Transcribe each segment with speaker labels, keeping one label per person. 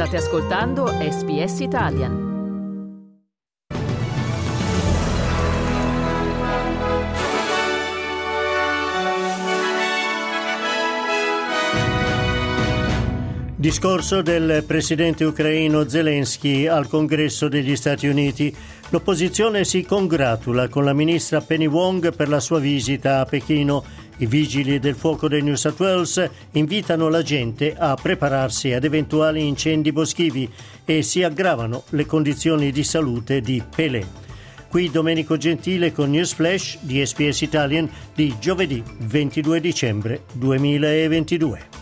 Speaker 1: State ascoltando SBS Italian.
Speaker 2: Discorso del presidente ucraino Zelensky al congresso degli Stati Uniti. L'opposizione si congratula con la ministra Penny Wong per la sua visita a Pechino. I vigili del fuoco del New South Wales invitano la gente a prepararsi ad eventuali incendi boschivi e si aggravano le condizioni di salute di Pelé. Qui Domenico Gentile con News Flash di SPS Italian di giovedì 22 dicembre 2022.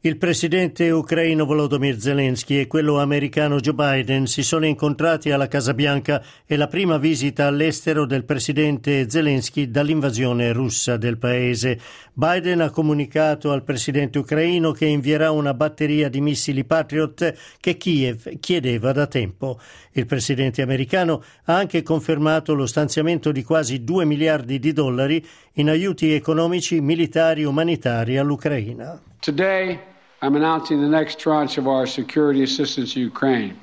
Speaker 2: Il presidente ucraino Volodymyr Zelensky e quello americano Joe Biden si sono incontrati alla Casa Bianca e la prima visita all'estero del presidente Zelensky dall'invasione russa del paese. Biden ha comunicato al presidente ucraino che invierà una batteria di missili Patriot che Kiev chiedeva da tempo. Il presidente americano ha anche confermato lo stanziamento di quasi 2 miliardi di dollari in aiuti economici, militari e umanitari all'Ucraina.
Speaker 3: Today I'm announcing the next tranche of our security assistance to Ukraine.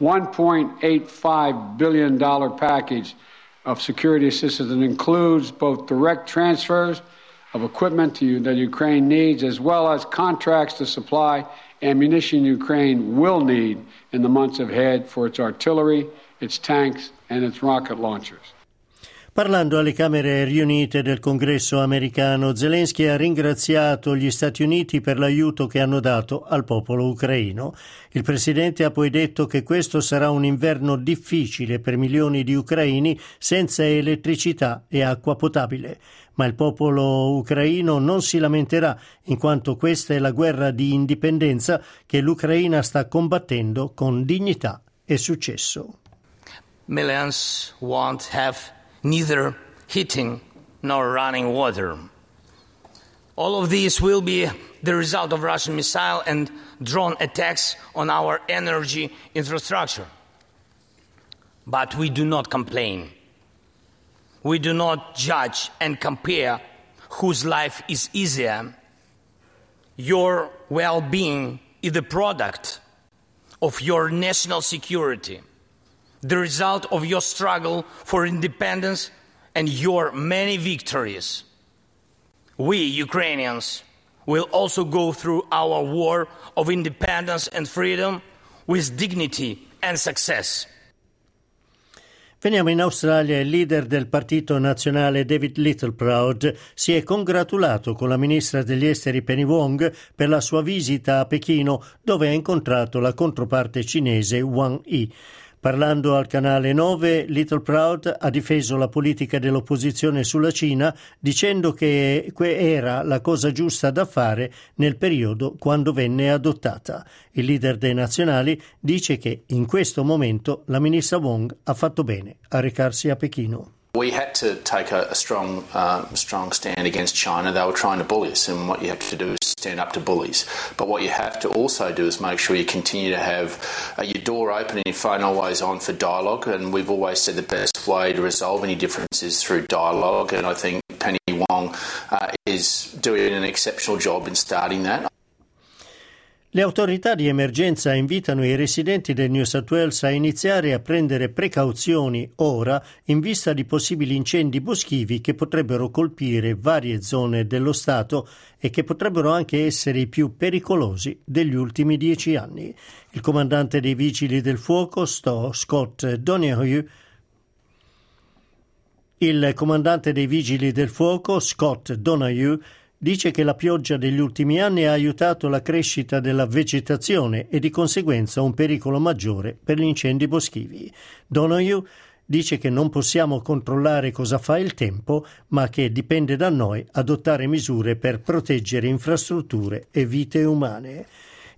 Speaker 3: $1.85 billion package of security assistance that includes both direct transfers of equipment to, that Ukraine needs, as well as contracts to supply ammunition Ukraine will need in the months ahead for its artillery, its tanks, and its rocket launchers.
Speaker 2: Parlando alle Camere riunite del Congresso americano, Zelensky ha ringraziato gli Stati Uniti per l'aiuto che hanno dato al popolo ucraino. Il presidente ha poi detto che questo sarà un inverno difficile per milioni di ucraini senza elettricità e acqua potabile. Ma il popolo ucraino non si lamenterà, in quanto questa è la guerra di indipendenza che l'Ucraina sta combattendo con dignità e successo.
Speaker 4: Millions won't have neither heating nor running water. All of these will be the result of Russian missile and drone attacks on our energy infrastructure. But we do not complain. We do not judge and compare whose life is easier. Your well being is the product of your national security the result of your struggle for independence and your many victories. We, Ukrainians, will also go through our war of independence and freedom with dignity and success.
Speaker 2: Veniamo in Australia. Il leader del Partito Nazionale David Littleproud si è congratulato con la ministra degli esteri Penny Wong per la sua visita a Pechino, dove ha incontrato la controparte cinese Wang Yi. Parlando al canale 9, Little Proud ha difeso la politica dell'opposizione sulla Cina dicendo che era la cosa giusta da fare nel periodo quando venne adottata. Il leader dei nazionali dice che in questo momento la ministra Wong ha fatto bene a recarsi a Pechino.
Speaker 5: We had to take a, a strong, uh, strong stand against China. They were trying to bully us, and what you have to do is stand up to bullies. But what you have to also do is make sure you continue to have uh, your door open and your phone always on for dialogue. And we've always said the best way to resolve any differences through dialogue. And I think Penny Wong uh, is doing an exceptional job in starting that.
Speaker 2: Le autorità di emergenza invitano i residenti del New South Wales a iniziare a prendere precauzioni ora in vista di possibili incendi boschivi che potrebbero colpire varie zone dello Stato e che potrebbero anche essere i più pericolosi degli ultimi dieci anni. Il comandante dei Vigili del Fuoco, Scott Donoghue, il comandante dei Vigili del Fuoco, Scott Donoghue, dice che la pioggia degli ultimi anni ha aiutato la crescita della vegetazione e di conseguenza un pericolo maggiore per gli incendi boschivi. Donoghue dice che non possiamo controllare cosa fa il tempo, ma che dipende da noi adottare misure per proteggere infrastrutture e vite umane.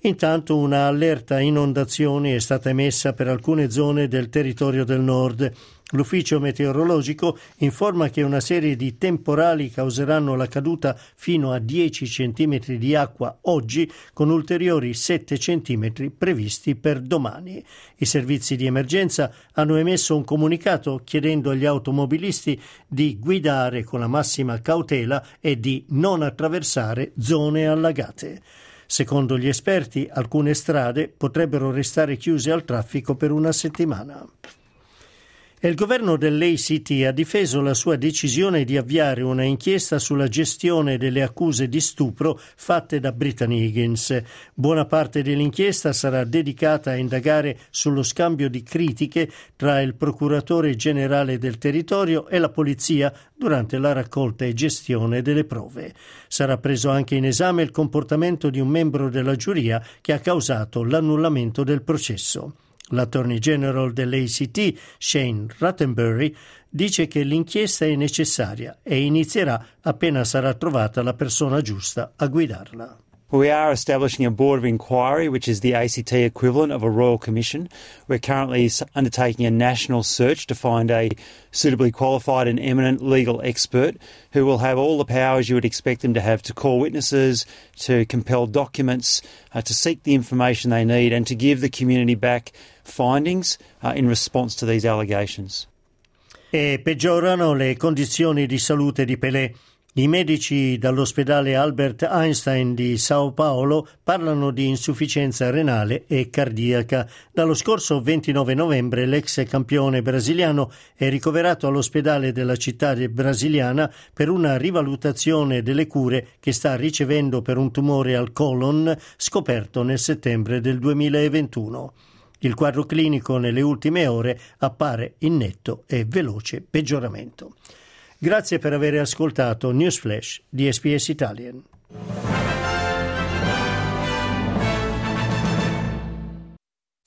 Speaker 2: Intanto una allerta inondazioni è stata emessa per alcune zone del territorio del nord. L'ufficio meteorologico informa che una serie di temporali causeranno la caduta fino a 10 cm di acqua oggi, con ulteriori 7 cm previsti per domani. I servizi di emergenza hanno emesso un comunicato chiedendo agli automobilisti di guidare con la massima cautela e di non attraversare zone allagate. Secondo gli esperti, alcune strade potrebbero restare chiuse al traffico per una settimana. Il governo dell'ACT ha difeso la sua decisione di avviare una inchiesta sulla gestione delle accuse di stupro fatte da Brittany Higgins. Buona parte dell'inchiesta sarà dedicata a indagare sullo scambio di critiche tra il procuratore generale del territorio e la polizia durante la raccolta e gestione delle prove. Sarà preso anche in esame il comportamento di un membro della giuria che ha causato l'annullamento del processo. L'Attorney General dell'ACT, Shane Rattenbury, dice che l'inchiesta è necessaria e inizierà appena sarà trovata la persona giusta a guidarla.
Speaker 6: We are establishing a board of inquiry, which is the ACT equivalent of a royal commission. We're currently undertaking a national search to find a suitably qualified and eminent legal expert who will have all the powers you would expect them to have to call witnesses, to compel documents, uh, to seek the information they need, and to give the community back findings uh, in response to these allegations.
Speaker 2: E peggiorano le condizioni di salute di Pelé. I medici dall'ospedale Albert Einstein di Sao Paolo parlano di insufficienza renale e cardiaca. Dallo scorso 29 novembre l'ex campione brasiliano è ricoverato all'ospedale della città brasiliana per una rivalutazione delle cure che sta ricevendo per un tumore al colon scoperto nel settembre del 2021. Il quadro clinico nelle ultime ore appare in netto e veloce peggioramento. Grazie per aver ascoltato News Flash di SPS Italian.